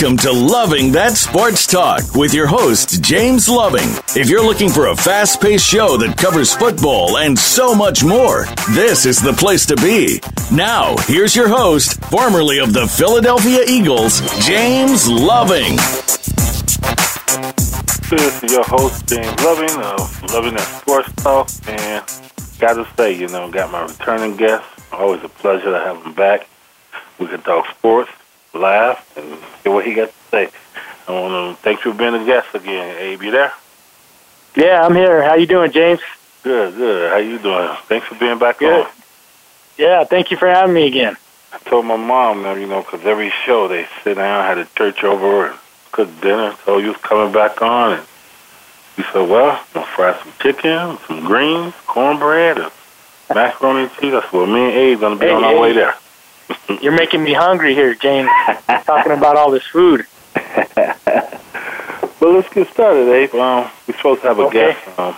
Welcome to Loving That Sports Talk with your host, James Loving. If you're looking for a fast paced show that covers football and so much more, this is the place to be. Now, here's your host, formerly of the Philadelphia Eagles, James Loving. This is your host, James Loving of Loving That Sports Talk. And gotta say, you know, got my returning guest. Always a pleasure to have him back. We can talk sports laugh, and hear what he got to say. I want to thank you for being a guest again. Abe, you there? Yeah, I'm here. How you doing, James? Good, good. How you doing? Thanks for being back good. on. Yeah, thank you for having me again. I told my mom, you know, because every show they sit down, had a church over, and cooked dinner. So you was coming back on, and you said, "Well, I'm gonna fry some chicken, some greens, cornbread, and macaroni and cheese." Said, "Well, me and Abe gonna be hey, on our hey. way there." You're making me hungry here, James. Talking about all this food. well, let's get started, Abe. Um, we're supposed to have a Okay. guest. Um,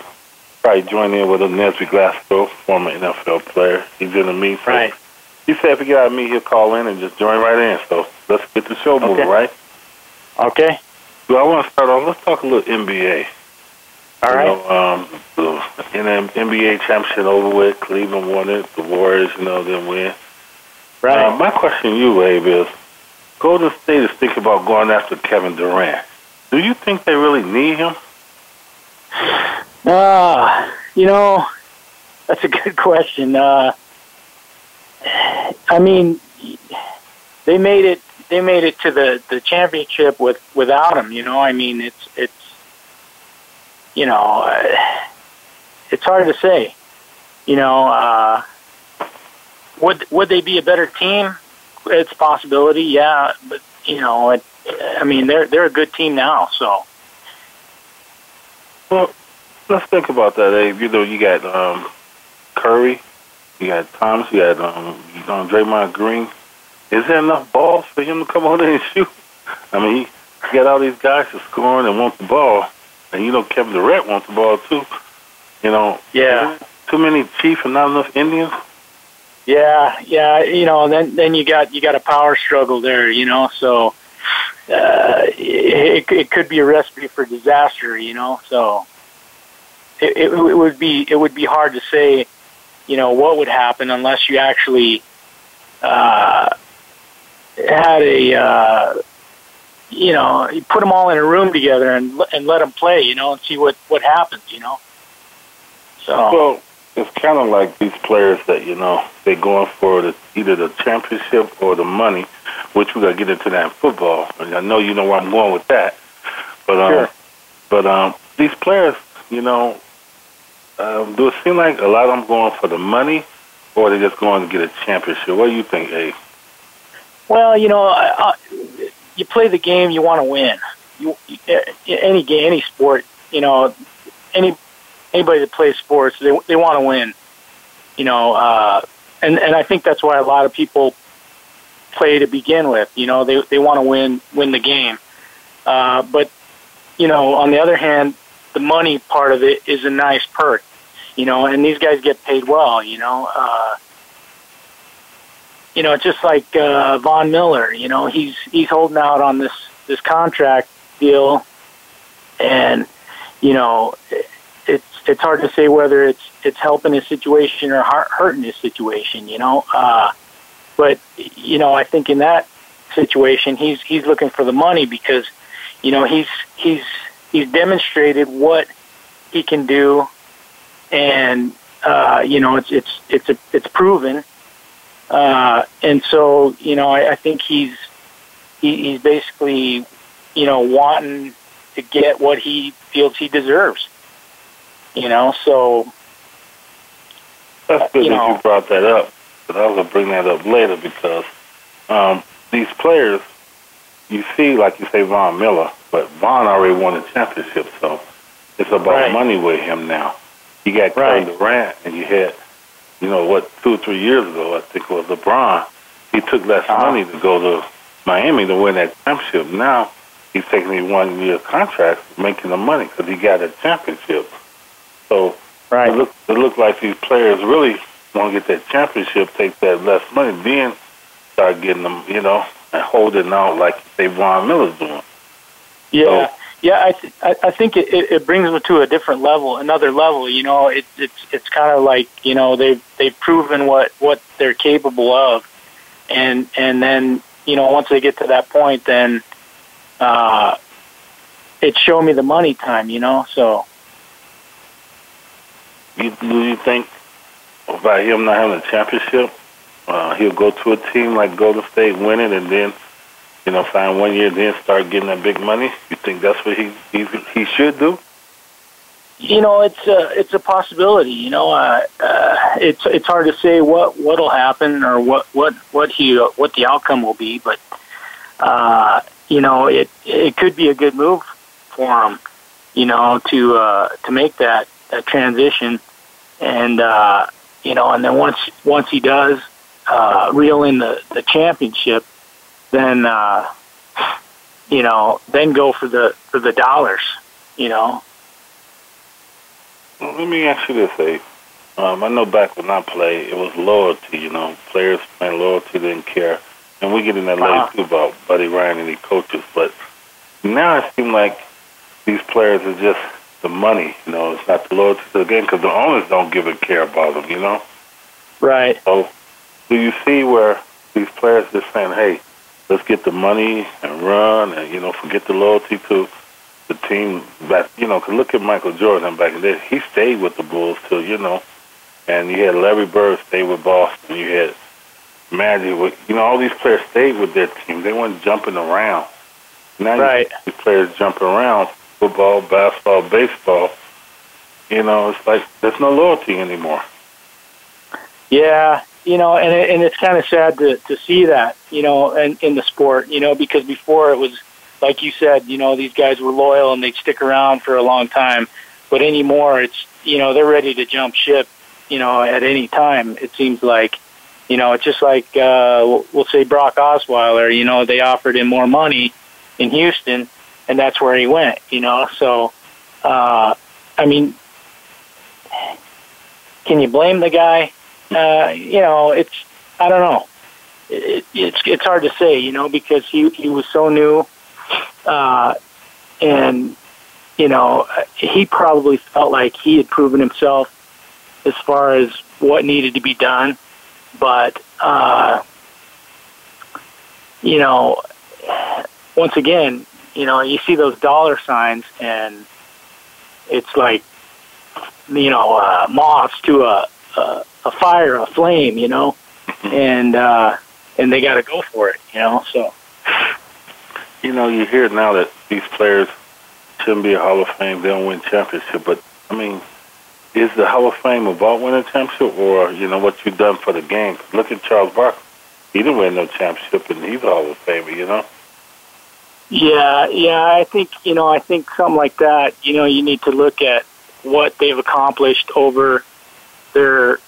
probably join in with a Nesby Glasgow, former NFL player. He's in the meet. So Right. He said if he get out of me, he'll call in and just join right in. So let's get the show moving, Okay. right? Okay. So I want to start off. Let's talk a little NBA. All right. you. Know, um, the in the NBA championship over with. Cleveland won it. The Warriors, you know, didn't win. Right. Uh, my question to you, Abe, is Golden State is thinking about going after Kevin Durant. Do you think they really need him? Uh, you know, that's a good question. Uh, I mean, they made it. They made it to the the championship with without him. You know, I mean, it's it's you know, uh, it's hard to say. You know, uh, would would they be a better team? It's a possibility, yeah. But you know, it, I mean, they're they're a good team now. So Well, let's think about that, Abe. You know, you got um, Curry, you got Thomas, you got um, you know, Draymond Green. Is there enough balls for him to come on in and shoot? I mean, he, he got all these guys to scoring and want the ball, and you know Kevin Durant wants the ball too. You know, Yeah. too many Chiefs and not enough Indians. Yeah, yeah, you know, then then you got you got a power struggle there, you know. So uh, it it could be a recipe for disaster, you know. So it, it it would be it would be hard to say, you know, what would happen unless you actually uh, had a uh, you know you put them all in a room together and and let them play, you know, and see what what happens, you know. So Well, it's kind of like these players that you know they're going for the, either the championship or the money, which we got to get into that in football. And I know you know where I'm going with that, but um, Sure. but um, these players, you know, um, do it seem like a lot of them going for the money, or they just going to get a championship? What do you think, Abe? Well, you know, I, I, you play the game, you want to win. You any game, any sport, you know, any anybody that plays sports, they they want to win. You know, uh, and and I think that's why a lot of people play to begin with. You know, they they want to win win the game. Uh, but you know, on the other hand, the money part of it is a nice perk. You know, and these guys get paid well. You know. Uh, you know, it's just like uh, Von Miller. You know, he's he's holding out on this this contract deal, and you know, it's hard to say whether it's it's helping his situation or hurting his situation. You know, uh, but you know, I think in that situation, he's he's looking for the money because you know he's he's he's demonstrated what he can do, and uh, you know, it's it's it's a, it's proven. Uh, and so, you know, I, I think he's he, he's basically, you know, wanting to get what he feels he deserves. You know, so That's good you that know. you brought that up. But I was gonna bring that up later because um, these players, you see, like you say, Von Miller, but Von already won the championship, so it's about Right. money with him now. You got Right. Kevin Durant, and you had, you know, what two or three years ago, I think it was LeBron. He took less Uh-huh. money to go to Miami to win that championship. Now he's taking a one year contract, making the money because he got a championship. So it look it look like these players really want to get that championship, take that less money, then start getting them, you know, and holding out like say Von Miller's doing. Yeah. So, yeah, I th- I think it, it, it brings them to a different level, another level. You know, it, it's it's kind of like you know they've they've proven what what they're capable of, and and then you know once they get to that point, then uh, it's show me the money time. You know, so. You, do you think by him not having a championship, uh, he'll go to a team like Golden State, win it, and then you know, find one year, then start getting that big money? You think that's what he he, he should do? You know, it's a it's a possibility. You know, uh, uh, it's it's hard to say what what'll happen or what what what he what the outcome will be, but uh, you know, it it could be a good move for him. You know, to uh, to make that that transition, and uh, you know, and then once once he does uh, reel in the the championship, then uh, you know, then go for the for the dollars. You know. Well, let me ask you this, Abe. Um, I know back when I played, it was loyalty. You know, players playing loyalty didn't care, and we get in that uh-huh. later too about Buddy Ryan and the coaches. But now it seems like these players are just the money. You know, it's not the loyalty to the game because the owners don't give a care about them. You know. Right. So, do you see where these players just saying, "Hey, let's get the money and run, and you know, forget the loyalty to the team. But you know, cause look at Michael Jordan back then. He stayed with the Bulls till you know, and you had Larry Bird stay with Boston. You had Magic. With, you know, all these players stayed with their team. They weren't jumping around. Now right. you these players jumping around football, basketball, baseball. You know, it's like there's no loyalty anymore. Yeah, you know, and it, and it's kind of sad to to see that, you know, in, in the sport, you know, because before it was like you said, you know, these guys were loyal and they'd stick around for a long time, but anymore it's you know they're ready to jump ship, you know, at any time. It seems like, you know, it's just like uh, we'll say Brock Osweiler, you know, they offered him more money in Houston, and that's where he went, you know. So, uh, I mean, can you blame the guy? uh, you know, it's I don't know. It, it's it's hard to say, you know, because he he was so new, uh, and you know, he probably felt like he had proven himself as far as what needed to be done, but uh, you know, once again, you know, you see those dollar signs, and it's like you know, uh, moths to a, a a fire, a flame, you know, and uh, and they got to go for it, you know. So, you know, you hear now that these players shouldn't be a Hall of Fame; they don't win championship. But I mean, is the Hall of Fame about winning championship, or you know what you've done for the game? Look at Charles Barkley; he didn't win no championship, and he's a Hall of Famer, you know. Yeah, yeah, I think you know, I think something like that. You know, you need to look at what they've accomplished over their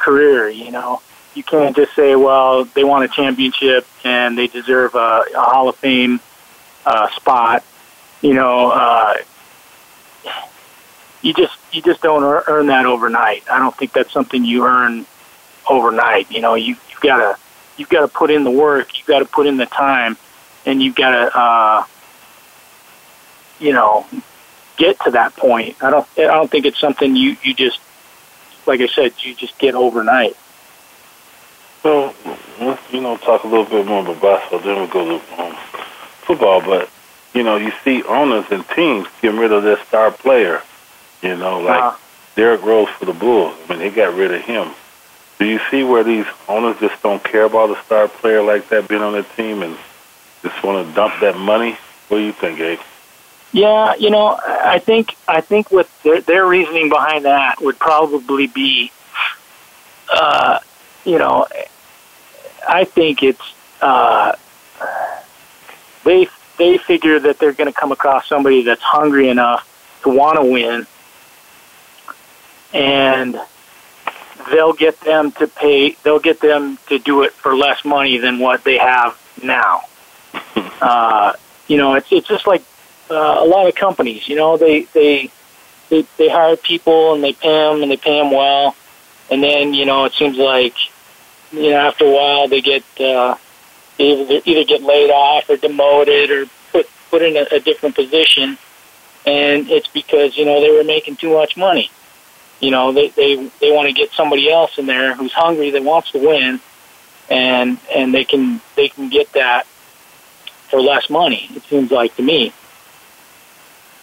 career. You know, you can't just say, well, they won a championship and they deserve a, a Hall of Fame uh, spot. You know, uh, you just you just don't earn that overnight. I don't think that's something you earn overnight. You know, you you've got to you've got to put in the work, you've got to put in the time, and you've got to uh, you know get to that point. I don't I don't think it's something you you just like I said, you just get overnight. So, you know, talk a little bit more about basketball, then we'll go to um, football. But, you know, you see owners and teams getting rid of their star player. You know, like uh-huh. Derrick Rose for the Bulls. I mean, they got rid of him. Do you see where these owners just don't care about a star player like that being on their team and just want to dump that money? What do you think, Abe? Yeah, you know, I think I think what their, their reasoning behind that would probably be, uh, you know, I think it's uh, they they figure that they're going to come across somebody that's hungry enough to want to win, and they'll get them to pay. They'll get them to do it for less money than what they have now. Uh, you know, it's it's just like uh, a lot of companies. You know, they they they they hire people and they pay them and they pay them well, and then you know it seems like you know after a while they get uh, either either get laid off or demoted or put put in a, a different position, and it's because you know they were making too much money. You know, they they they want to get somebody else in there who's hungry that wants to win, and and they can they can get that for less money. It seems like to me.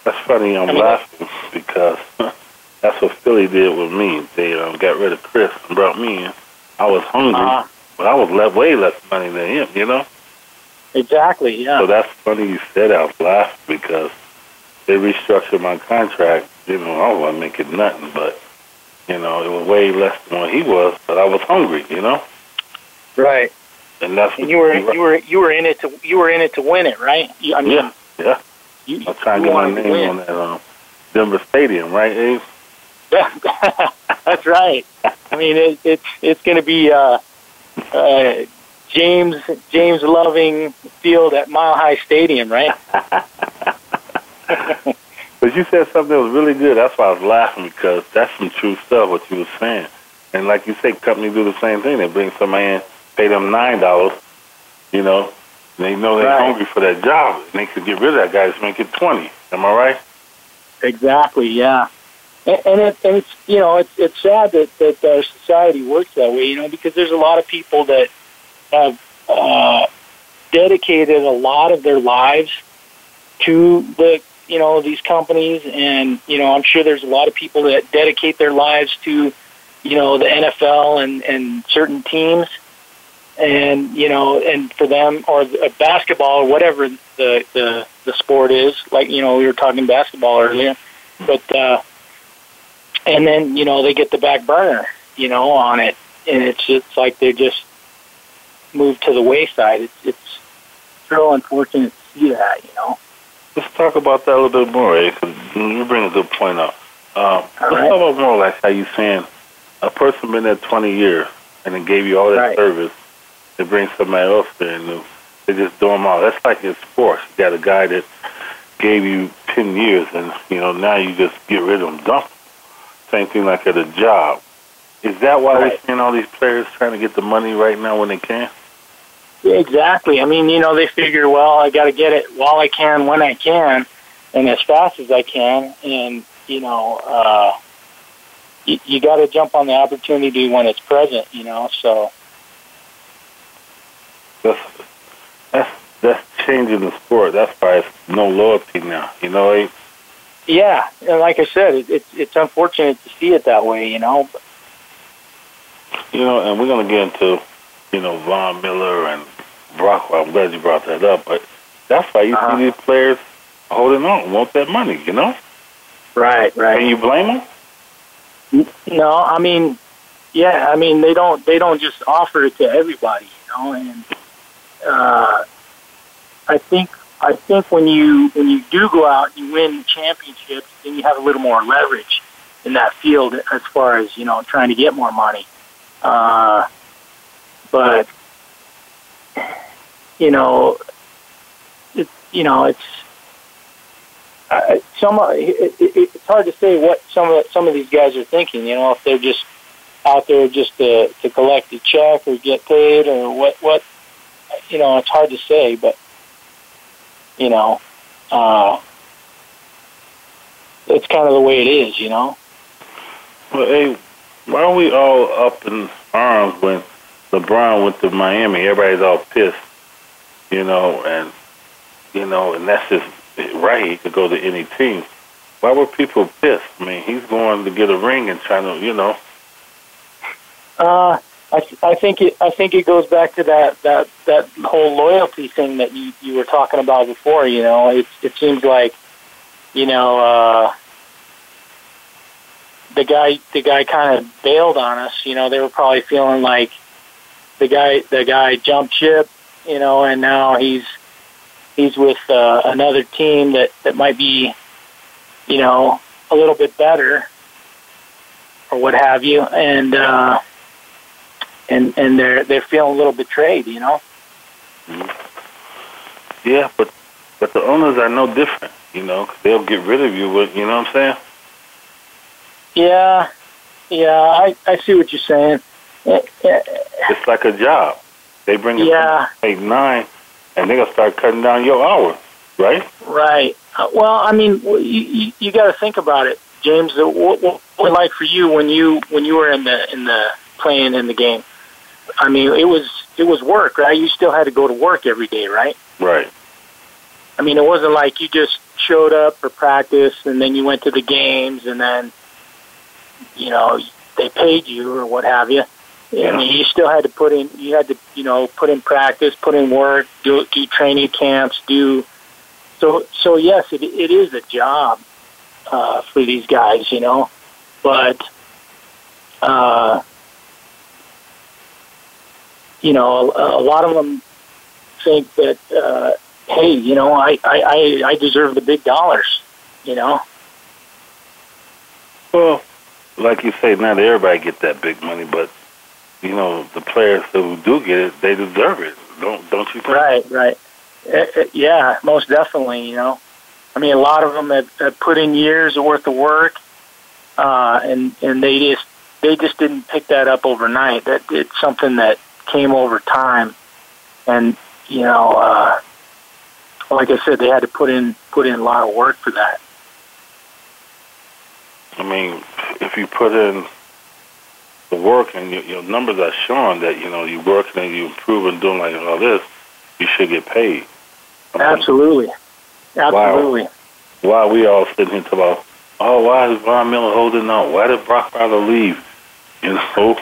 That's funny. I'm I mean, laughing because that's what Philly did with me. They um, got rid of Chris and brought me in. I was hungry, Uh, but I was left way less money than him. You know. exactly. Yeah. So that's funny you said I was laughing because they restructured my contract. You know, I wasn't making nothing, but you know, it was way less than what he was. But I was hungry. You know, right. And that's And you were you were you were in it to you were in it to win it, right? You, I mean, Yeah, yeah. You, I'm trying to get my name win. on that um, Denver Stadium, right, Abe? Yeah, that's right. I mean, it, it's it's going to be uh, uh, James James Loving Field at Mile High Stadium, right? But you said something that was really good. That's why I was laughing because that's some true stuff what you were saying. And like you say, companies do the same thing. They bring somebody in, pay them nine dollars, you know, they know they're Right. hungry for that job, and they could get rid of that guy that's making twenty. Am I right? Exactly. Yeah. And, and it and it's you know it's it's sad that that our society works that way. You know because there's a lot of people that have uh, dedicated a lot of their lives to the you know these companies, and you know I'm sure there's a lot of people that dedicate their lives to you know the NFL and and certain teams, and you know and for them or the, basketball or whatever the the the sport is. Like you know we were talking basketball earlier, but uh, and then you know they get the back burner you know on it, and it's it's like they just moved to the wayside. It's it's real unfortunate to see that. You know. Let's talk about that a little bit more, eh? 'cause you bring a good point up. Um, let's right. talk about more like how you saying a person been there 20 years and then gave you all that Right. service. They bring somebody else there and they- just do them all. That's like in sports. You got a guy that gave you 10 years and, you know, now you just get rid of him, dump him. Same thing like at a job. Is that why we're seeing all these players trying to get the money right now when they can? Yeah, exactly. I mean, you know, they figure, well, I got to get it while I can, when I can, and as fast as I can, and you know, uh, you, you got to jump on the opportunity when it's present. You know, so That's that's that's changing the sport. That's why it's no loyalty now. You know, eh? yeah, and like I said, it, it's it's unfortunate to see it that way. You know, you know, and we're gonna get into, you know, Von Miller and Brockwell. I'm glad you brought that up, but that's why you Uh-huh. see these players holding on, want that money. You know, Right. right, can you blame them? No, I mean, yeah, I mean they don't they don't just offer it to everybody, you know, and uh, I think I think when you when you do go out and you win championships, then you have a little more leverage in that field as far as you know trying to get more money. Uh, but you know, it, you know it's uh, some it, it, it's hard to say what some of some of these guys are thinking. You know, if they're just out there just to to collect a check or get paid or what what you know, it's hard to say. But you know, uh, it's kind of the way it is. You know. Well, hey, why are we all up in arms when LeBron went to Miami? Everybody's all pissed, you know, and you know, and that's just right. He could go to any team. Why were people pissed? I mean, he's going to get a ring and trying to, you know. Uh, I, I think it. I think it goes back to that that that whole loyalty thing that you you were talking about before. You know, it it seems like, you know, uh, the guy the guy kind of bailed on us. You know, they were probably feeling like the guy the guy jumped ship. You know, and now he's he's with uh, another team that that might be, you know, a little bit better, or what have you, and. uh and and they're they're feeling a little betrayed, you know. Yeah, but but the owners are no different, you know. 'cause they'll get rid of you. With, you know what I'm saying? Yeah, yeah, I I see what you're saying. Eh, eh, It's like a job. They bring you Yeah. eight nine, and they're gonna start cutting down your hours, right? Right. Uh, well, I mean, you you, you got to think about it, James. What, what what like for you when you when you were in the in the playing in the game? I mean, it was it was work, right? You still had to go to work every day, right? Right. I mean, it wasn't like you just showed up for practice and then you went to the games and then, you know, they paid you or what have you. Yeah. I mean, you still had to put in, you had to, you know, put in practice, put in work, do do training camps, do. So, so yes, it it is a job uh, for these guys, you know, but, uh, you know, a, a lot of them think that. Uh, hey, you know, I, I, I, I deserve the big dollars, you know? Well, like you say, not everybody get that big money, but you know, the players who do get it, they deserve it. Don't don't you think? Right, right. Uh, uh, yeah, most definitely, you know? I mean, a lot of them have, have put in years worth of work, uh, and, and they just, they just didn't pick that up overnight. That it's something that came over time. And, you know, uh, like I said, they had to put in, put in a lot of work for that. I mean, if you put in the work and your, your numbers are showing that you know you're working and you improve and doing like all this, you should get paid. I mean, Absolutely. Absolutely. Why are we all sitting here talking about, oh, why is Von Miller holding out? Why did Brock Ryder leave? You know,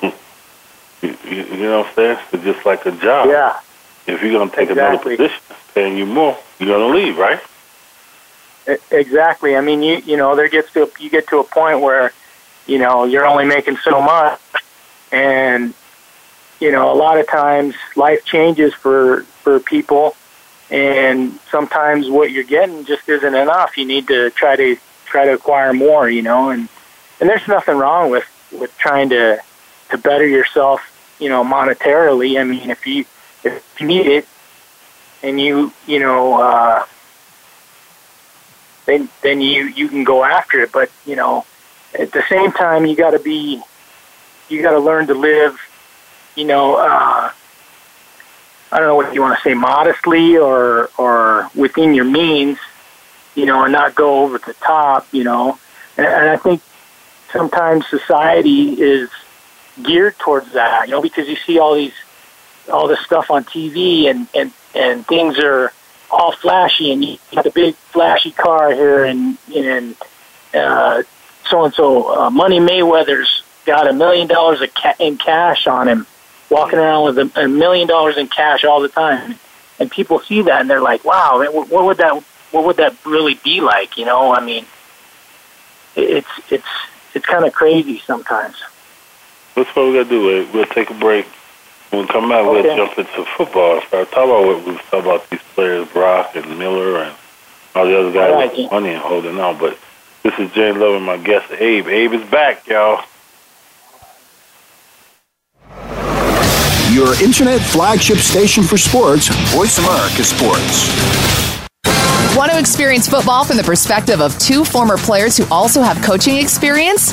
you, you, you know what I'm saying? It's just like a job. Yeah. If you're going to take Exactly. another position paying you more, you're going to leave, right? Exactly. I mean, you you know, there gets to a, you get to a point where, you know, you're only making so much, and you know, a lot of times life changes for for people, and sometimes what you're getting just isn't enough. You need to try to try to acquire more. You know, and and there's nothing wrong with with trying to to better yourself. You know, monetarily. I mean, if you if you need it, and you you know. uh then then you you can go after it. But you know, at the same time, you got to be you got to learn to live. You know, uh, I don't know what you want to say, modestly or or within your means. You know, and not go over the top. You know, and, and I think sometimes society is geared towards that. You know, because you see all these all this stuff on TV and and and things are all flashy and you got a big flashy car here and and uh so and so uh, Money Mayweather's got a million dollars ca- in cash on him walking around with a, a million dollars in cash all the time and people see that and they're like wow man, what, what would that what would that really be like you know I mean it's it's it's kind of crazy sometimes That's what we got to do. eh? We'll take a break. When we come back, Okay. we'll jump into football and start talking about what we was talking about these players, Brock and Miller and all the other guys All right, with money and holding on. But this is James Loving my guest, Abe. Abe is back, y'all. Your internet flagship station for sports, Voice America Sports. Want to experience football from the perspective of two former players who also have coaching experience?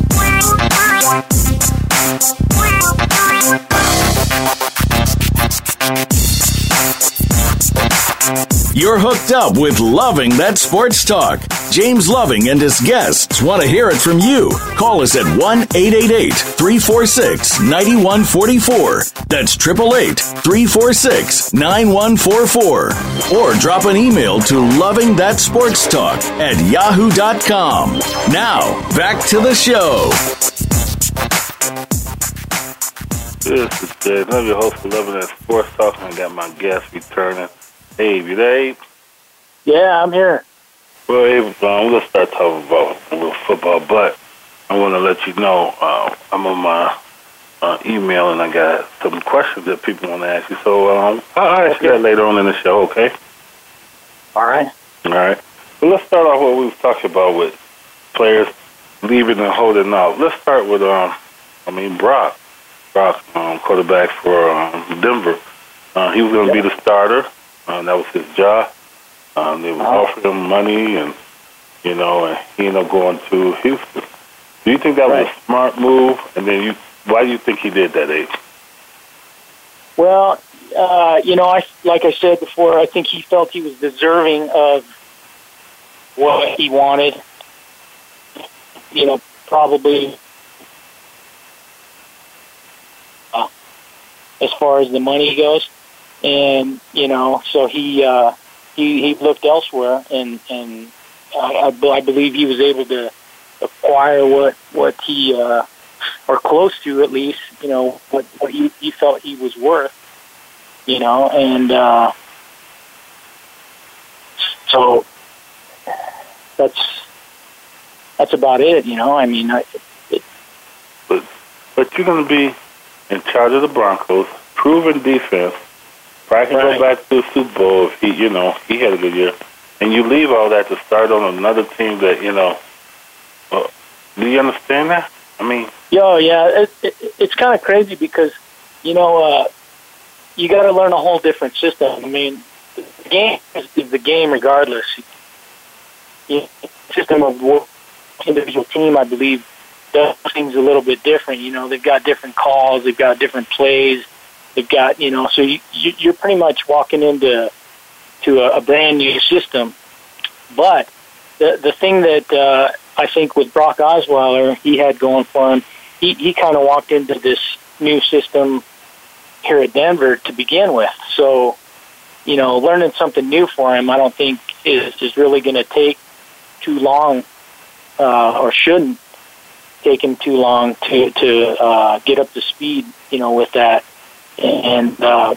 You're hooked up with Loving That Sports Talk. James Loving and his guests want to hear it from you. Call us at 1 888 346 9144. That's 888 346 9144. Or drop an email to Loving That Sports Talk at yahoo.com. Now, back to the show. This is Jay. I'm your host for Loving That Sports Talk, and I got my guest returning. Abe, you there, Abe? Yeah, I'm here. Well, Abe, um, we're going to start talking about a little football, but I want to let you know uh, I'm on my uh, email, and I got some questions that people want to ask you. So um, I'll ask you that later on in the show, okay? All right. All right. Well, let's start off what we was talking about with players leaving and holding out. Let's start with, um, I mean, Brock. Brock, um, quarterback for um, Denver. Uh, he was going to be the starter. Uh, that was his job. Um, they were Uh-huh. offering him money, and you know, and he ended up going to Houston. Do you think that was a smart move? And then you, why do you think he did that, Abe? Well, uh, you know, I like I said before, I think he felt he was deserving of what he wanted. You know, probably uh, as far as the money goes, and you know, so he uh, he he looked elsewhere, and and I, I, believe he was able to acquire what what he uh, or close to at least, you know, what what he, he felt he was worth, you know, and uh, so that's that's about it, you know. I mean, I, But but you're going to be in charge of the Broncos, proven defense. Probably can Right. go back to the Super Bowl if he, you know, he had a good year. And you leave all that to start on another team that, you know. Uh, do you understand that? I mean, Yo, yeah, it, it, it's kind of crazy because, you know, uh, you got to learn a whole different system. I mean, the game is, is the game regardless. The system of what individual team, I believe, does things a little bit different. You know, they've got different calls, they've got different plays, they've got, you know, so you, you, you're pretty much walking into to a, a brand new system. But the the thing that uh, I think with Brock Osweiler, he had going for him, he, he kind of walked into this new system here at Denver to begin with. So, you know, learning something new for him, I don't think is is really going to take too long, uh, or shouldn't take him too long to to uh, get up to speed. You know, with that, and uh,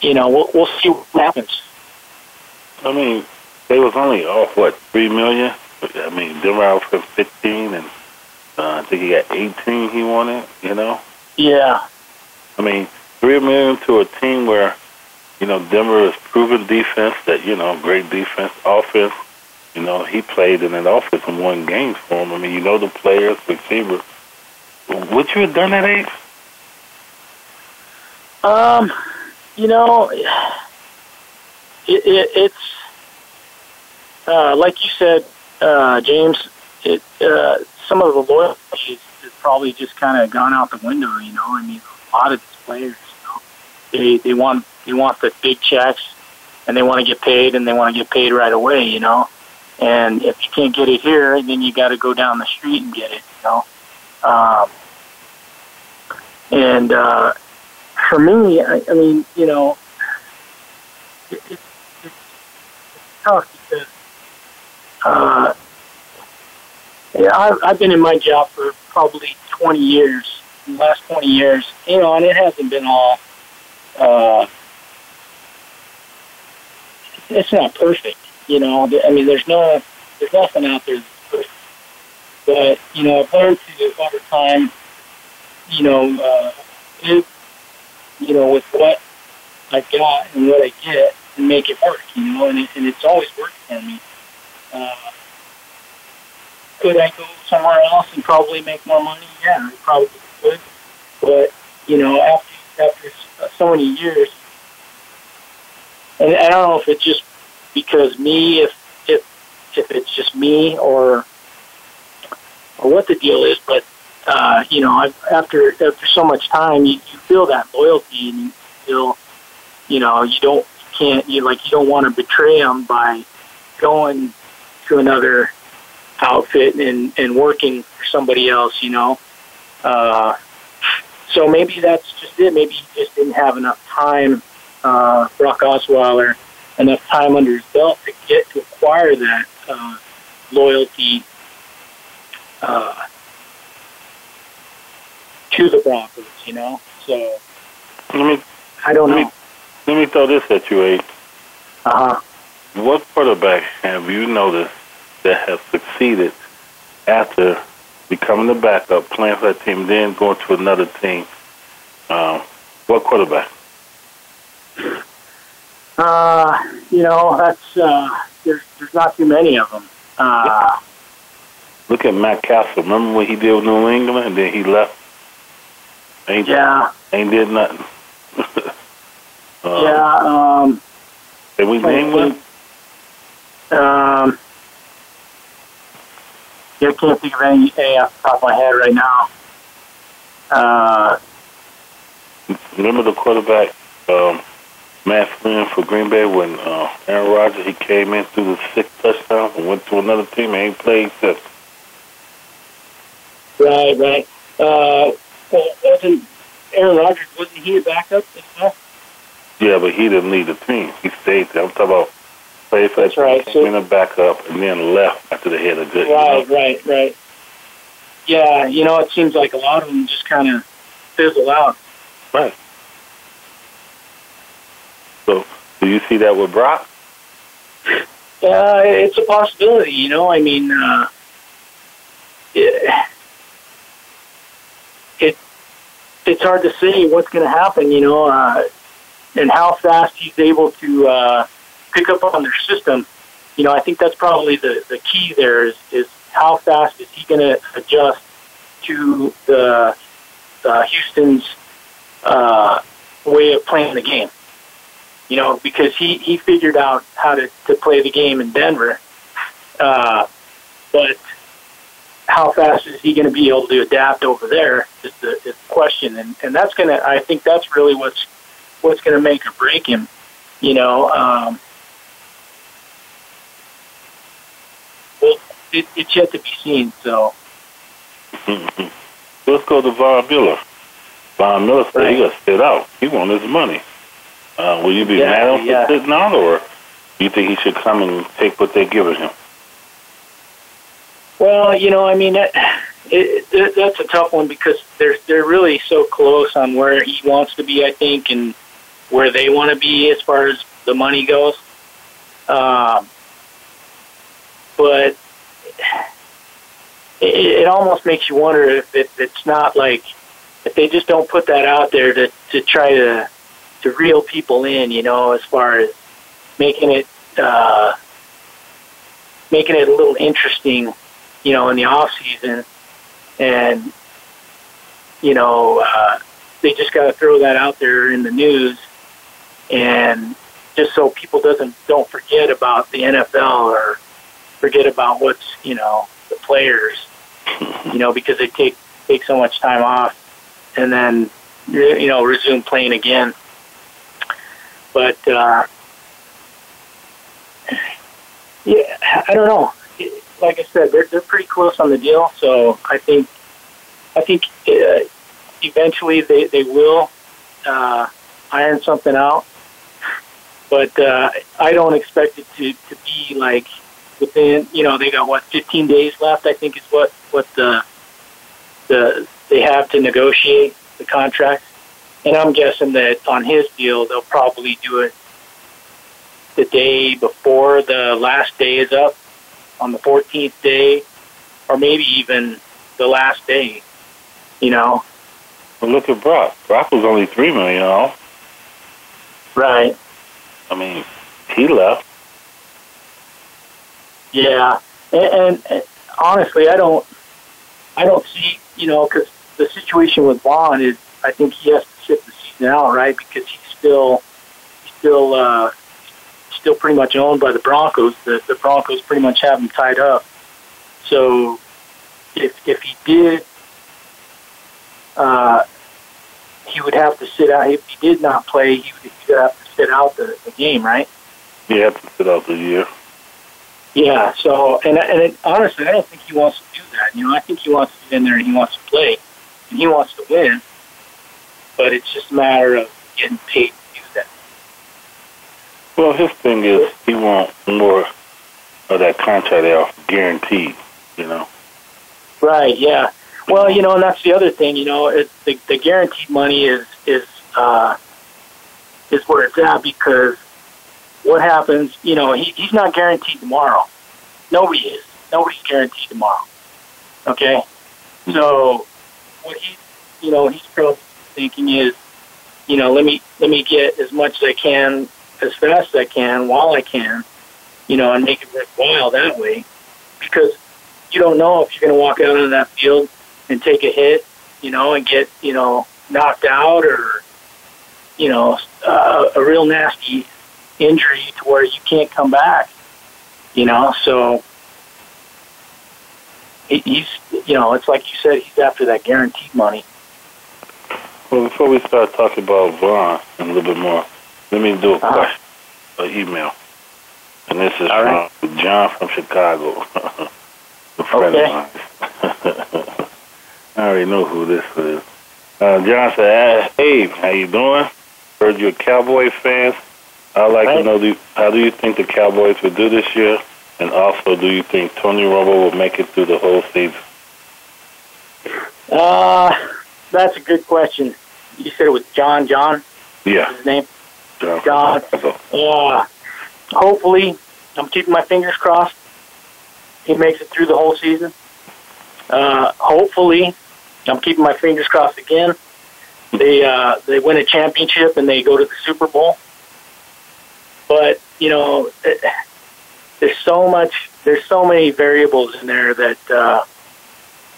you know, we'll we'll see what happens. I mean, they was only off what three million. I mean, Denver offered fifteen, and uh, I think he got eighteen. He wanted, you know. Yeah, I mean, three million to a team where, you know, Denver is proven defense. That you know, great defense, offense. You know, he played in an offense and won games for him. I mean, you know the players, receiver. Would you have done that, Abe? Um, you know, it, it, it's uh, like you said, uh, James. It uh, some of the loyalty is, is probably just kind of gone out the window. You know, I mean, a lot of these players, you know, they they want they want the big checks, and they want to get paid, and they want to get paid right away. You know, and if you can't get it here, then you got to go down the street and get it. You know, um, and. uh for me, I, I mean, you know, it, it, it's, tough because uh, yeah, I've, I've been in my job for probably 20 years, the last 20 years, you know, and it hasn't been all, uh, it's not perfect, you know. I mean, there's no, there's nothing out there that's perfect. But, you know, I've learned to, over time, you know, uh, it, you know, with what I've got and what I get and make it work, you know, and, it, and it's always worked for me. Uh, could I go somewhere else and probably make more money? Yeah, I probably could. But, you know, after, after so many years, and I don't know if it's just because me, if, if, if it's just me or, or what the deal is, but uh, you know, after after so much time, you, you feel that loyalty, and you feel, you know, you don't you can't you like you don't want to betray them by going to another outfit and and working for somebody else. You know. Uh, so maybe that's just it. Maybe he just didn't have enough time, uh, Brock Osweiler, enough time under his belt to get to acquire that uh, loyalty uh, to the Broncos. You know, so Let me I don't let know. me let me throw this at you, Abe. Uh huh. What quarterback have you noticed that has succeeded after becoming the backup, playing for that team, then going to another team? Um, what quarterback? Uh, you know, that's uh, there's there's not too many of them. Uh, Look at Matt Cassel. Remember what he did with New England, and then he left. Ain't yeah, ain't did nothing. um, yeah. Um, Can we name one? Um, yeah, I can't think of any, any off the top of my head right now. Uh, Remember the quarterback, um, Matt Flynn for Green Bay when uh, Aaron Rodgers he came in through the sixth touchdown and went to another team and ain't played since. right, right. Uh, well, wasn't Aaron Rodgers? Wasn't he a backup as well? Yeah, but he didn't lead the team. He stayed there. I'm talking about played for that That's right. came So- in a backup and then left after they had a good. Right, You know? right, right. Yeah, you know, it seems like a lot of them just kind of fizzle out. Right. So, do you see that with Brock? Uh, it's a possibility, you know. I mean, uh, it, it it's hard to say what's going to happen, you know, uh, and how fast he's able to uh, pick up on their system. You know, I think that's probably the the key there is is how fast is he going to adjust to the uh, Houston's uh, way of playing the game you know, because he, he figured out how to, to play the game in Denver. Uh, but how fast is he going to be able to adapt over there is the, is the question. And, and that's going to, I think that's really what's, what's going to make or break him, you know. Um, well, it, it's yet to be seen, so. Let's go to Von Miller. Von Miller said he got to sit out. He want his money. Uh, will you be Yeah, mad at him yeah. for sitting out, or do you think he should come and take what they're giving him? Well, you know, I mean, that, it, it, that's a tough one because they're they're really so close on where he wants to be, I think, and where they want to be as far as the money goes. Um, but it, it almost makes you wonder if it, it's not like if they just don't put that out there to to try to to reel people in, you know, as far as making it uh, making it a little interesting you know, in the off season, and you know, uh, they just got to throw that out there in the news, and just so people doesn't don't forget about the NFL or forget about what's you know the players, you know, because they take take so much time off, and then you know resume playing again. But uh, yeah, I don't know like I said, they're they're pretty close on the deal. So I think I think uh, eventually they they will uh, iron something out. But uh, I don't expect it to to be like within you know they got what 15 days left. I think is what what the the they have to negotiate the contract. And I'm guessing that on his deal they'll probably do it the day before the last day is up on the 14th day, or maybe even the last day. You know, Well, look at Brock. Brock was only three million off. right? I mean, he left. Yeah, and, and, and honestly, I don't, I don't see, you know, because the situation with Von is, I think he has to sit the season out, right? Because he's still, he's still, uh, still pretty much owned by the Broncos. The the Broncos pretty much have him tied up. So, if if he did, uh, he would have to sit out. If he did not play, he would, he would have to sit out the, the game, right? You have to sit out the year. Yeah. So, and and it, honestly, I don't think he wants to do that. You know, I think he wants to get in there and he wants to play, and he wants to win. But it's just a matter of getting paid to do that. Well, his thing is he wants more of that contract off guaranteed. You know. Right. Yeah. Well, you know, and that's the other thing. You know, it, the the guaranteed money is is uh, is where it's at because what happens? You know, he, he's not guaranteed tomorrow. Nobody is. Nobody's guaranteed tomorrow. Okay. So what he, you know, he's probably thinking is, you know, let me let me get as much as I can as fast as I can while I can, you know, and make it worthwhile that way, because you don't know if you're going to walk out on that field and take a hit, you know, and get you know knocked out or you know uh, a real nasty injury to where you can't come back. You know, so he's you know it's like you said he's after that guaranteed money. Well, before we start talking about Von a little bit more, let me do a Uh-huh. question, an email. And this is All right. from John from Chicago, a friend Okay. of mine. I already know who this is. Uh, John said, "Hey, how you doing? Heard you're a Cowboy fan. I'd like to know, do, how do you think the Cowboys will do this year? And also, do you think Tony Romo will make it through the whole season?" Uh, that's a good question. You said it was John. John, Yeah, his name. Chicago. Uh, hopefully, I'm keeping my fingers crossed. He makes it through the whole season. Uh, hopefully, I'm keeping my fingers crossed again. They uh, they win a championship and they go to the Super Bowl. But you know, it, there's so much, there's so many variables in there that uh,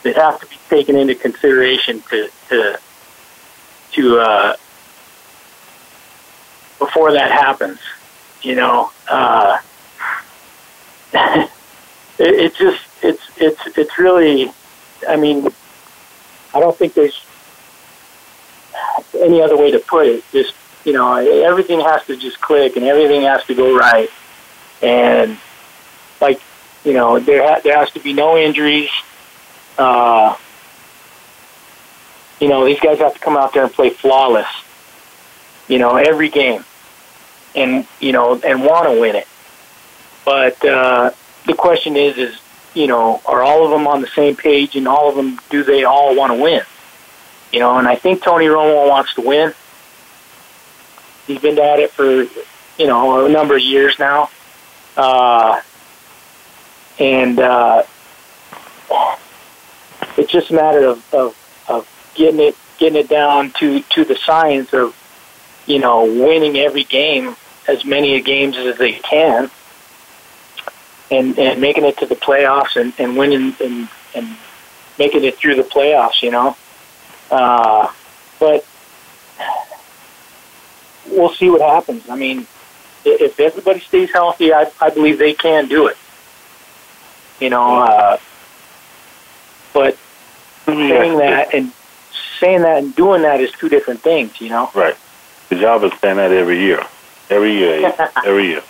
that have to be taken into consideration to to to uh, before that happens. You know, uh, it, it just it's it's it's really. I mean, I don't think there's any other way to put it. Just you know, everything has to just click and everything has to go right, and like you know, there ha- there has to be no injuries. Uh, you know, these guys have to come out there and play flawless. You know, every game, and you know, and want to win it. But uh, the question is, is you know, are all of them on the same page, and all of them do they all want to win? You know, and I think Tony Romo wants to win. He's been at it for you know a number of years now, uh, and uh, it's just a matter of, of of getting it getting it down to to the science of you know winning every game as many games as they can and and making it to the playoffs and and winning and and making it through the playoffs you know uh but we'll see what happens i mean if everybody stays healthy i i believe they can do it you know uh but saying that and saying that and doing that is two different things, you know. Right. Because y'all been saying that every year. Every year, every year.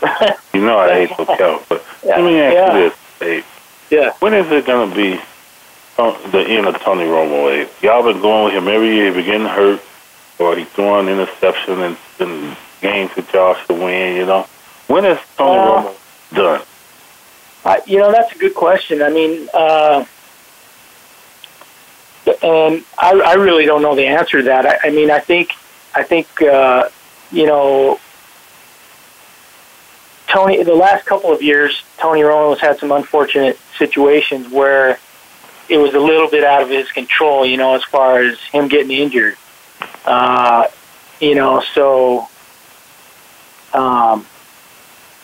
You know I hate hotel, but let me ask Yeah. you this, Abe. Yeah. When is it going to be uh, the end of Tony Romo, Abe? Y'all been going with him every year. He been getting hurt, or he throwing interception and, and games that y'all should win, you know? When is Tony Uh, Romo done? I, you know, that's a good question. I mean, uh, and I, I really don't know the answer to that. I, I mean, I think, I think, uh, you know, Tony, the last couple of years, Tony Romo's had some unfortunate situations where it was a little bit out of his control, you know, as far as him getting injured. Uh, you know, so um,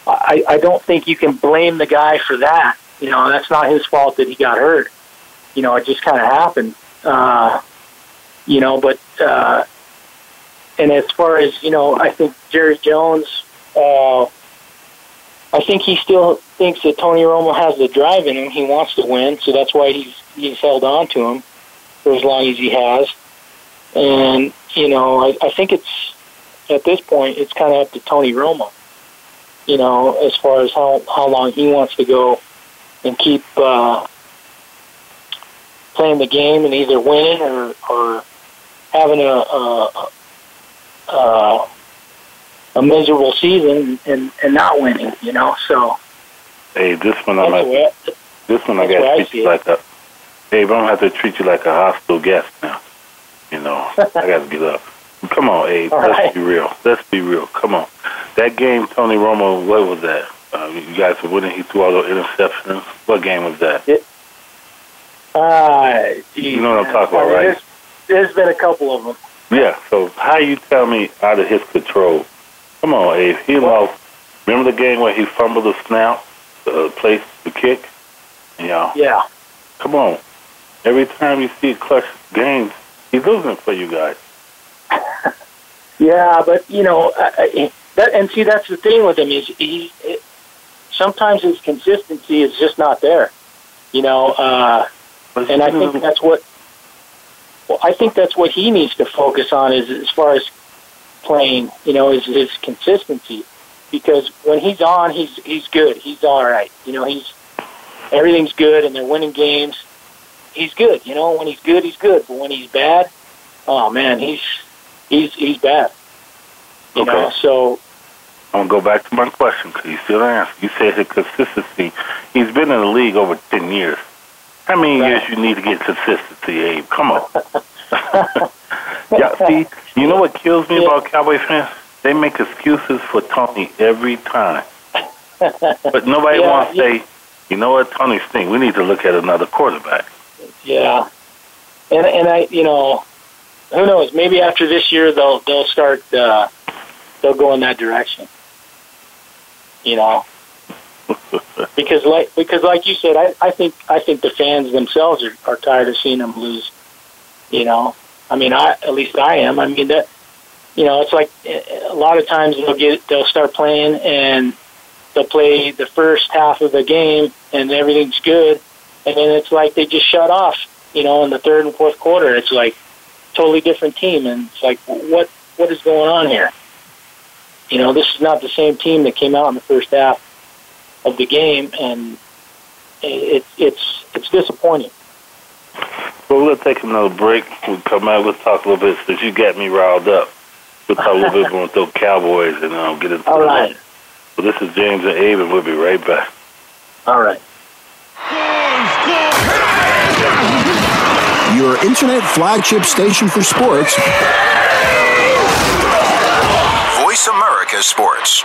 I, I don't think you can blame the guy for that. You know, that's not his fault that he got hurt. You know, it just kind of happened. Uh, you know, but uh, and as far as you know, I think Jerry Jones. Uh, I think he still thinks that Tony Romo has the drive in him. He wants to win, so that's why he's he's held on to him for as long as he has. And you know, I, I think it's at this point, it's kind of up to Tony Romo. You know, as far as how how long he wants to go and keep uh, playing the game and either winning or or having a a, a, a miserable season and and not winning. You know, so. Hey, this one I'm at, this one I got to treat you like a. Hey, I'm gonna have to treat you like a hostile guest now. You know, I got to get up. Come on, Abe. All let's right. be real. Let's be real. Come on. That game, Tony Romo, what was that? Uh, you guys were winning. He threw all those interceptions. What game was that? Uh, You know what I'm talking about, right? There's, there's been a couple of them. Yeah. So how you tell me out of his control? Come on, Abe. He lost. Remember the game where he fumbled the snap, the place the kick? Yeah. Yeah. Come on. Every time you see clutch game, he's losing for you guys. Yeah, but you know I, I, that, and see that's the thing with him is he. It, sometimes his consistency is just not there. You know, uh, and I think that's what. Well, I think that's what he needs to focus on is as far as playing. You know, is his consistency because when he's on, he's he's good. He's all right. You know, he's everything's good, and they're winning games. He's good. You know, when he's good, he's good. But when he's bad, oh man, he's he's he's bad. You Okay. know, so I'm gonna go back to my question because you still answer. You said his consistency. He's been in the league over ten years. How many Right. years you need to get consistency, Abe? Come on. yeah, see, you know what kills me Yeah. about Cowboy fans? They make excuses for Tony every time, but nobody Yeah, wants to yeah. say, you know what, Tony stink. We need to look at another quarterback. yeah, and and I you know, who knows? Maybe after this year they'll they'll start uh, they'll go in that direction. You know, because like because like you said, I, I think I think the fans themselves are, are tired of seeing them lose. You know, I mean, I at least I am. I mean that, you know, it's like a lot of times they'll get they'll start playing and they'll play the first half of the game and everything's good, and then it's like they just shut off. You know, in the third and fourth quarter, it's like totally different team, and it's like what what is going on here? You know, this is not the same team that came out in the first half of the game, and it, it's it's disappointing. Well, we're going to take another break. We'll come out. We'll talk a little bit since you got me riled up. We'll talk a little bit about those Cowboys and um, get into All the right, So this is James and Abe, and we'll be right back. all right. Your internet flagship station for sports. Voice America Sports.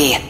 me.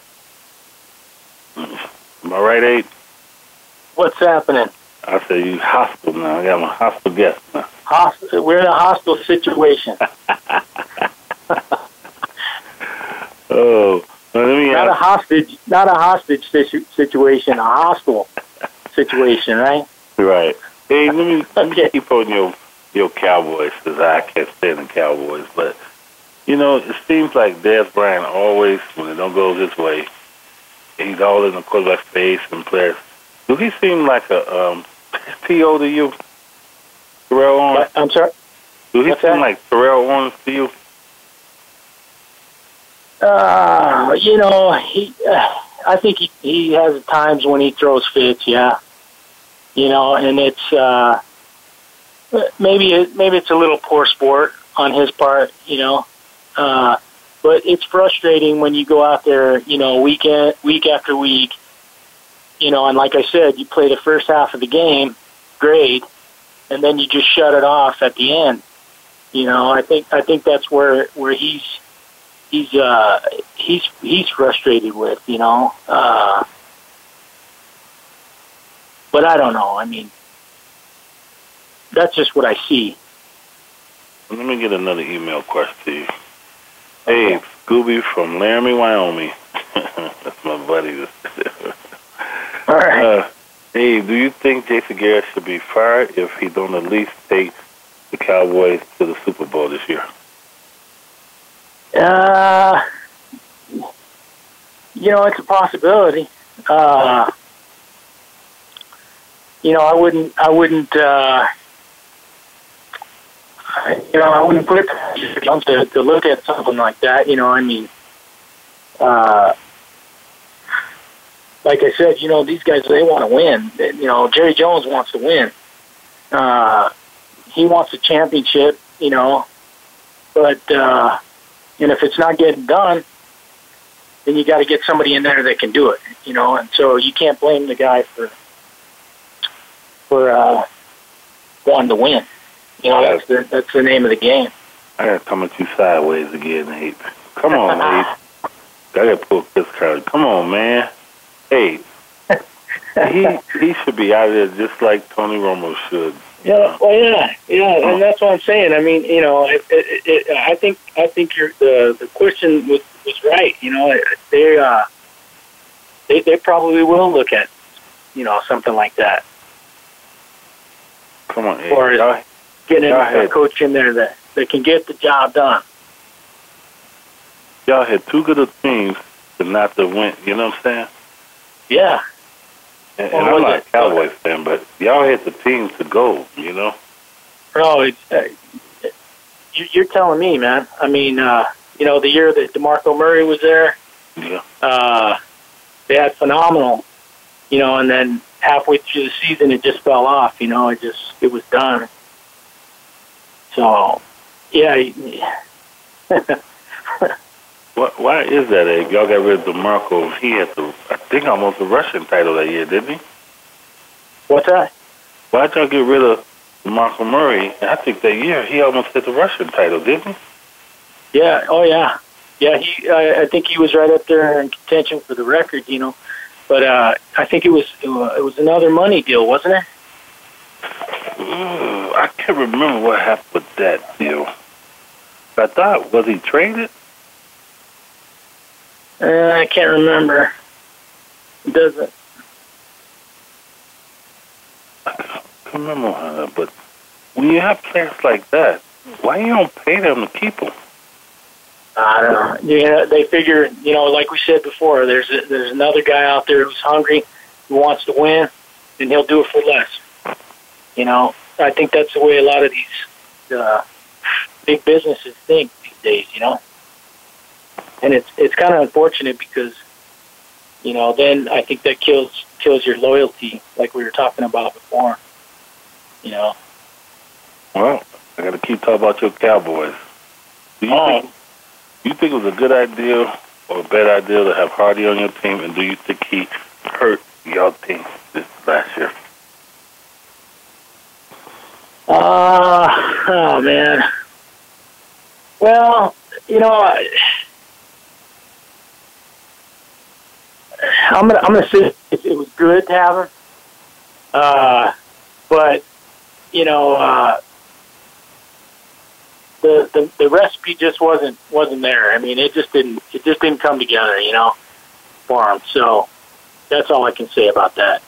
Am I right, Abe? What's happening? I said you hostile now. I got my hostile guest now. Hostile, we're in a hostile situation. oh, well, let me not ask. a hostage, not a hostage situ- situation, a hostile situation, right? Right. Hey, let me, let me keep on your your Cowboys because I can't stand the Cowboys. But you know, it seems like Dez Bryant always, when it don't go his way, he's all in the quarterback's face and players. Do he seem like a um, to to you, Terrell Owens? I'm sorry. Do he What's seem that? like Terrell Owens to you? Uh, you know, he. Uh, I think he he has times when he throws fits. Yeah. You know, and it's uh, maybe it, maybe it's a little poor sport on his part. You know, uh, but it's frustrating when you go out there. You know, week in, week after week. You know, and like I said, you play the first half of the game, great, and then you just shut it off at the end. You know, I think I think that's where where he's he's uh he's he's frustrated with, you know. Uh but I don't know. I mean that's just what I see. Let me get another email question to you. Hey, Scooby from Laramie, Wyoming. That's my buddy. All right. Uh, hey, do you think Jason Garrett should be fired if he don't at least take the Cowboys to the Super Bowl this year? Uh you know, it's a possibility. Uh you know, I wouldn't I wouldn't uh you know, I wouldn't put it past to, to look at something like that. You know, I mean, uh, like I said, you know, these guys they want to win. You know, Jerry Jones wants to win. Uh, he wants a championship. You know, but uh, and if it's not getting done, then you got to get somebody in there that can do it. You know, and so you can't blame the guy for for uh, wanting to win. You know, that's the that's the name of the game. I got to come at you sideways again, Abe. Come on, Abe. I got to pull Chris Carter. Come on, man. Hey, he he should be out of there just like Tony Romo should. Yeah, well, yeah, yeah, and that's what I'm saying. I mean, you know, it, it, it, I think I think your the the question was was right. You know, they uh they they probably will look at you know something like that Come on, or Y'all- getting a coach in there that that can get the job done. y'all had too good teams to not to win. You know what I'm saying? Yeah, And, Well, I'm not a Cowboys fan, but y'all had the teams to go. You know? no, it's uh, you, you're telling me, man. I mean, uh, you know, the year that DeMarco Murray was there, Yeah. uh, they had phenomenal, you know, and then halfway through the season it just fell off, you know, it just it was done. So, yeah, Why, why is that, Abe? Y'all got rid of DeMarco. He had the, I think, almost the rushing title that year, didn't he? what's that? Why'd y'all get rid of DeMarco Murray? I think that year he almost hit the rushing title, didn't he? Yeah, oh yeah, yeah. He, I, I think he was right up there in contention for the record, you know. But uh, I think it was it was another money deal, wasn't it? Ooh, I can't remember what happened with that deal. I thought, was he traded? Uh, I can't remember. It doesn't. I can't remember, uh, but when you have players like that, why you don't pay them to keep them? I don't know. You know, they figure, you know, like we said before, there's a, there's another guy out there who's hungry, who wants to win, and he'll do it for less. You know, I think that's the way a lot of these uh, big businesses think these days. You know, and it's it's kind of unfortunate because, you know, then I think that kills kills your loyalty, like we were talking about before. You know. Well, I got to keep talking about your Cowboys. Do you Oh. think do you think it was a good idea or a bad idea to have Hardy on your team, and do you think he hurt your team this last year? Uh, oh man. Well, you know, I, I'm gonna I'm gonna say it, it was good to have him. Uh, but you know, uh, the, the the recipe just wasn't wasn't there. I mean, it just didn't it just didn't come together, you know, for him. So that's all I can say about that.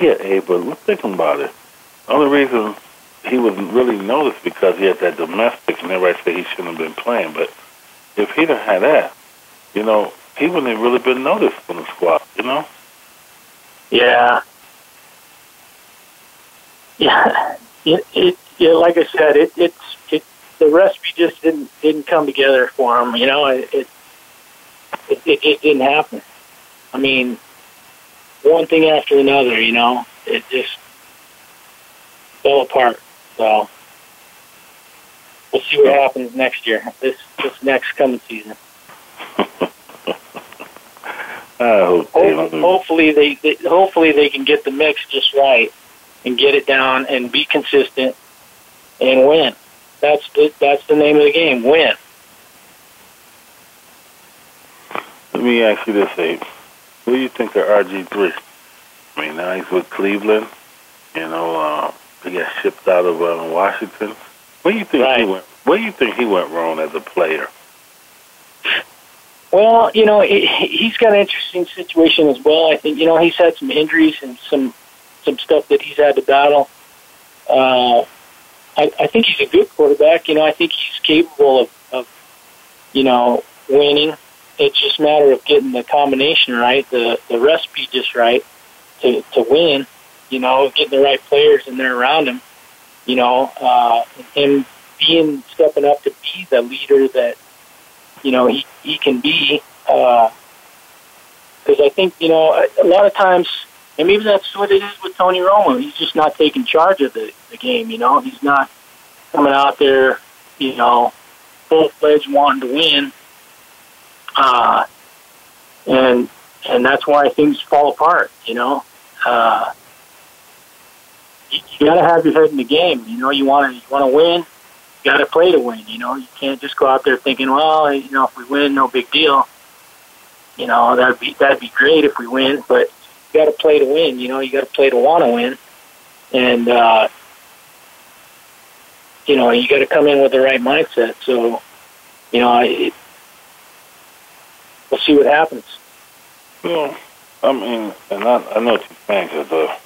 Yeah, hey, but let's think about it. Only reason he was really noticed because he had that domestic, and everybody said he shouldn't have been playing. But if he'd have had that, you know, he wouldn't have really been noticed in the squad. You know? Yeah. Yeah. It, it, it like I said, it, it's it the recipe just didn't didn't come together for him. You know, it it, it, it didn't happen. I mean, one thing after another. You know, it just fell apart. So we'll see what happens next year. This this next coming season. hope hopefully, hopefully they, they hopefully they can get the mix just right and get it down and be consistent and win. That's the, that's the name of the game. Win. Let me ask you this, Abe. What do you think of RG three? I mean, now he's with Cleveland. You know, uh, he got shipped out of uh, Washington. Where do you think right. he went? Where do you think he went wrong as a player? Well, you know, he's got an interesting situation as well. I think you know he's had some injuries and some some stuff that he's had to battle. Uh, I, I think he's a good quarterback. You know, I think he's capable of, of you know winning. It's just a matter of getting the combination right, the the recipe just right to to win. You know, getting the right players in there around him. You know, uh, and being stepping up to be the leader that you know he he can be. Because uh, I think you know a, a lot of times, and maybe that's what it is with Tony Romo. He's just not taking charge of the the game. You know, he's not coming out there, you know, full fledged wanting to win. Uh, and and that's why things fall apart. You know, uh, you, got to have your head in the game. You know, you want to you want to win You got to play to win. You know, you can't just go out there thinking, well, you know, if we win, no big deal. You know, that'd be that'd be great if we win, but you got to play to win. You know, you got to play to want to win, and uh, you know, you got to come in with the right mindset. So, you know, I, it, we'll see what happens. Well, I mean, and I, I know you're saying because uh,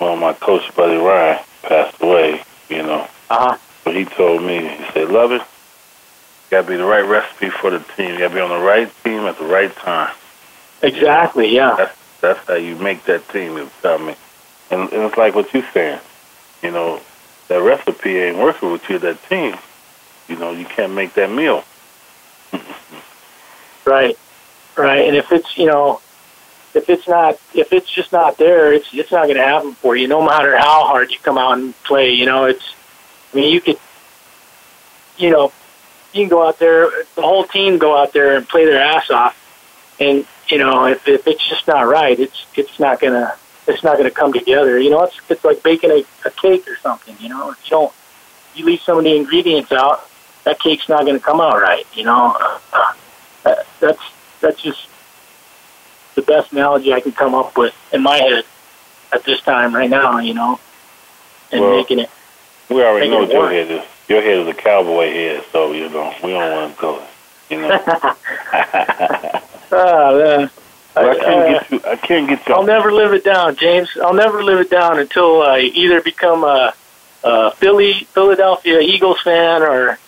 well, my coach buddy Ryan passed away. You know. Uh huh but he told me, he said, love it. Got to be the right recipe for the team. You got to be on the right team at the right time. Exactly. Yeah. That's that's how you make that team. I mean, and, and it's like what you're saying. You know, that recipe ain't working with you. That team. You know, you can't make that meal. right. Right. And if it's you know, if it's not if it's just not there, it's it's not going to happen for you. No matter how hard you come out and play. You know, it's I mean, you could, you know, you can go out there, the whole team go out there and play their ass off, and you know, if, if it's just not right, it's it's not gonna it's not gonna come together. You know, it's it's like baking a, a cake or something. You know, if you don't you leave some of the ingredients out, that cake's not gonna come out right. You know, uh, that's that's just the best analogy I can come up with in my head at this time right now. You know, and well, making it we already know what your head is. Your head is a cowboy head, so you know we don't want to go. You know. oh man. Well, I can't uh, get you. I can't get you. I'll never live it down, James. I'll never live it down until I either become a, a Philly, Philadelphia Eagles fan, or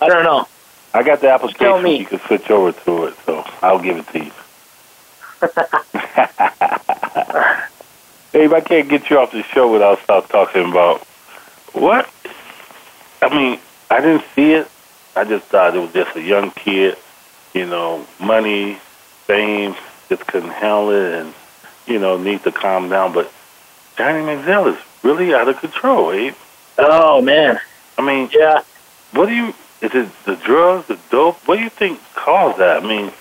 I don't know. I got the application. You can switch over to it, so I'll give it to you. if I can't get you off the show without stop talking about what? I mean, I didn't see it. I just thought it was just a young kid, you know, money, fame, just couldn't handle it and, you know, need to calm down. But Johnny Manziel is really out of control, Abe. Oh, man. I mean, yeah. What do you, is it the drugs, the dope? What do you think caused that? I mean,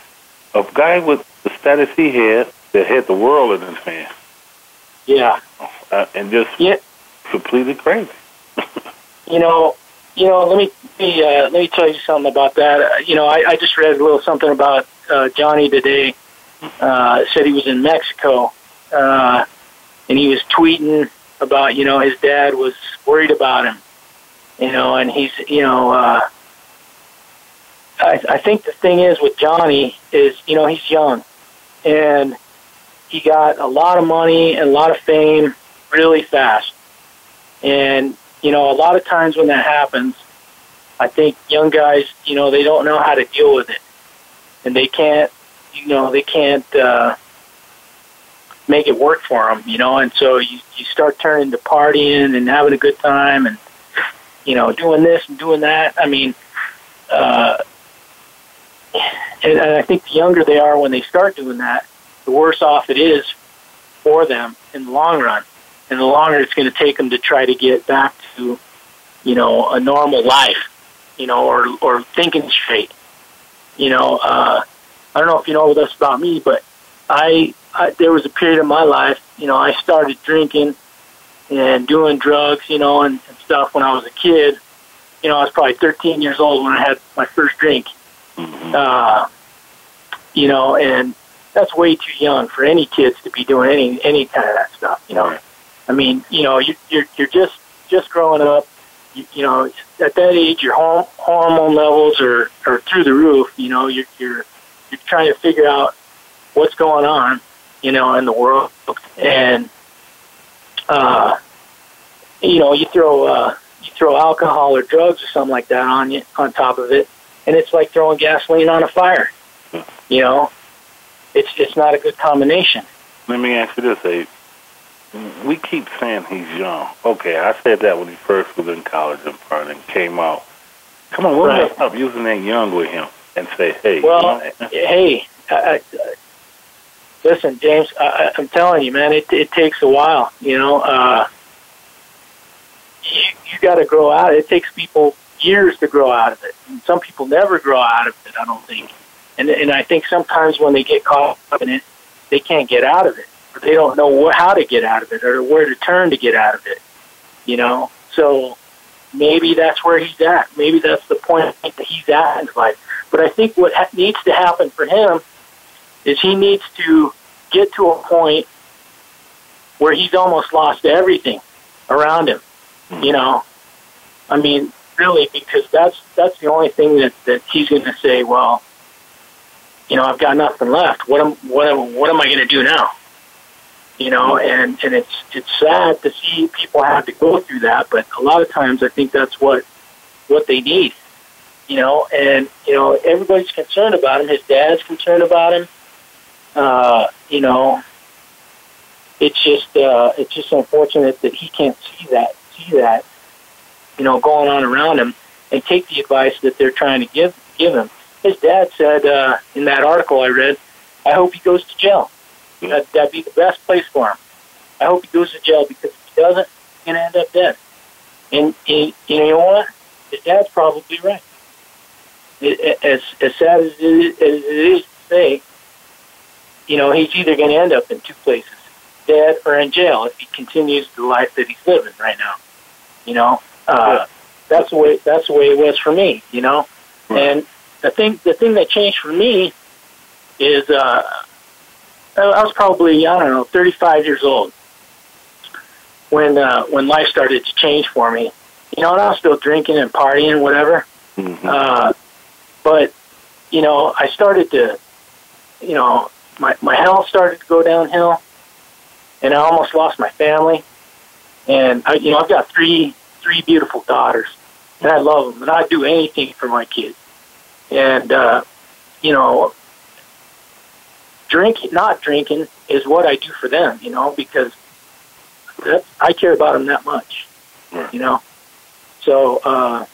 a guy with status he had that had the world in his hand. Yeah. Uh, and just yeah. completely crazy you know, you know, let me uh, let me tell you something about that. Uh, you know, I, I just read a little something about uh, Johnny today. Uh, said he was in Mexico, uh, and he was tweeting about you know his dad was worried about him, you know, and he's you know. uh I, I think the thing is with Johnny is, you know, he's young, and he got a lot of money and a lot of fame really fast. And you know, a lot of times when that happens, I think young guys, you know, they don't know how to deal with it, and they can't, you know, they can't uh, make it work for them, you know. And so you you start turning to partying and having a good time, and you know, doing this and doing that. I mean, uh, and, I think the younger they are when they start doing that, the worse off it is for them in the long run. And the longer it's going to take them to try to get back to, you know, a normal life, you know, or or thinking straight. You know, uh, I don't know if you know this about me, but I, I there was a period of my life, you know, I started drinking and doing drugs, you know, and, and stuff when I was a kid. You know, I was probably 13 years old when I had my first drink. Uh, you know, and that's way too young for any kids to be doing any any kind of that stuff. You know, I mean, you know, you, you're you're just just growing up. You, you know, at that age, your horm- hormone levels are are through the roof. You know, you're you're you're trying to figure out what's going on. You know, in the world, and uh, you know, you throw uh, you throw alcohol or drugs or something like that on you on top of it, and it's like throwing gasoline on a fire. You know, it's it's not a good combination. Let me ask you this, Abe. We keep saying he's young. Okay, I said that when he first was in college and and came out. Come on, we'll Right. stop using that young with him and say, hey, Well, hey, I, I, listen, James, I- I'm telling you, man, it it takes a while. You know, uh, you you got to grow out. It takes people years to grow out of it. And some people never grow out of it. I don't think. And and I think sometimes when they get caught up in it, they can't get out of it, or they don't know wh- how to get out of it, or where to turn to get out of it. You know, so maybe that's where he's at. Maybe that's the point that he's at in his life. But I think what ha- needs to happen for him is he needs to get to a point where he's almost lost everything around him. You know, I mean, really, because that's that's the only thing that that he's going to say. Well, you know, I've got nothing left. What am what am what am I going to do now? You know, and and it's it's sad to see people have to go through that, but a lot of times I think that's what what they need. You know, and you know everybody's concerned about him. His dad's concerned about him. Uh, you know, it's just uh, it's just unfortunate that he can't see that see that you know going on around him and take the advice that they're trying to give give him. His dad said uh, in that article I read, "I hope he goes to jail. That, that'd be the best place for him. I hope he goes to jail because if he doesn't, he's gonna end up dead." And he, you know what? His dad's probably right. It, as as sad as it is, as it is to say, you know, he's either going to end up in two places, dead or in jail, if he continues the life that he's living right now. You know, uh, that's the way that's the way it was for me. You know, and the thing the thing that changed for me is uh, I was probably I don't know 35 years old when uh, when life started to change for me. You know, and I was still drinking and partying and whatever. Uh, but you know, I started to, you know, my my health started to go downhill, and I almost lost my family. And I, you know, I've got three three beautiful daughters, and I love them, and I'd do anything for my kids. And uh, you know, drinking, not drinking, is what I do for them. You know, because that's, I care about them that much. You know, so. uh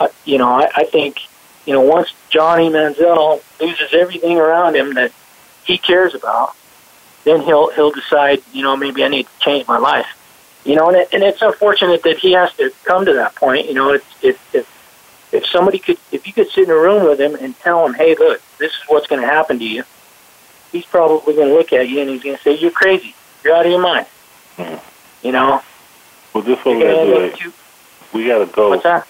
I- you know, I, I think, you know, once Johnny Manziel loses everything around him that he cares about, then he'll he'll decide, you know, maybe I need to change my life. You know, and it, and it's unfortunate that he has to come to that point. You know, it's if if if somebody could, if you could sit in a room with him and tell him, hey, look, this is what's going to happen to you, he's probably going to look at you and he's going to say, you're crazy, you're out of your mind. Hmm. You know, well, this what we You're gonna do. up We got to go. what's that?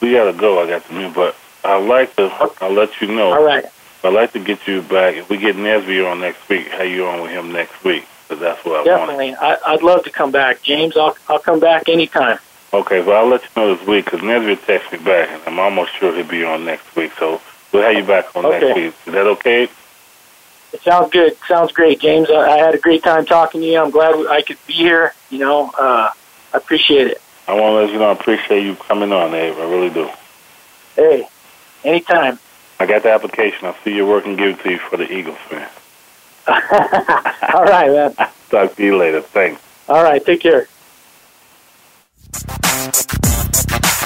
We got to go. I got the minute, but I'd like to. I'll let you know. All right. I'd like to get you back. If we get Nesby on next week, how you on with him next week? Because that's what I Definitely. I, I'd love to come back. James, I'll, I'll come back anytime. Okay, well, I'll let you know this week because Nesbitt texted me back, and I'm almost sure he'll be on next week. So we'll have you back on Okay. next week. Is that okay? It sounds good. Sounds great, James. I, I had a great time talking to you. I'm glad I could be here. You know, uh, I appreciate it. I want to let you know I appreciate you coming on, Abe. I really do. Hey, anytime. I got the application. I'll see your work and give it to you for the Eagles, man. All right, man. Talk to you later. Thanks. All right, take care.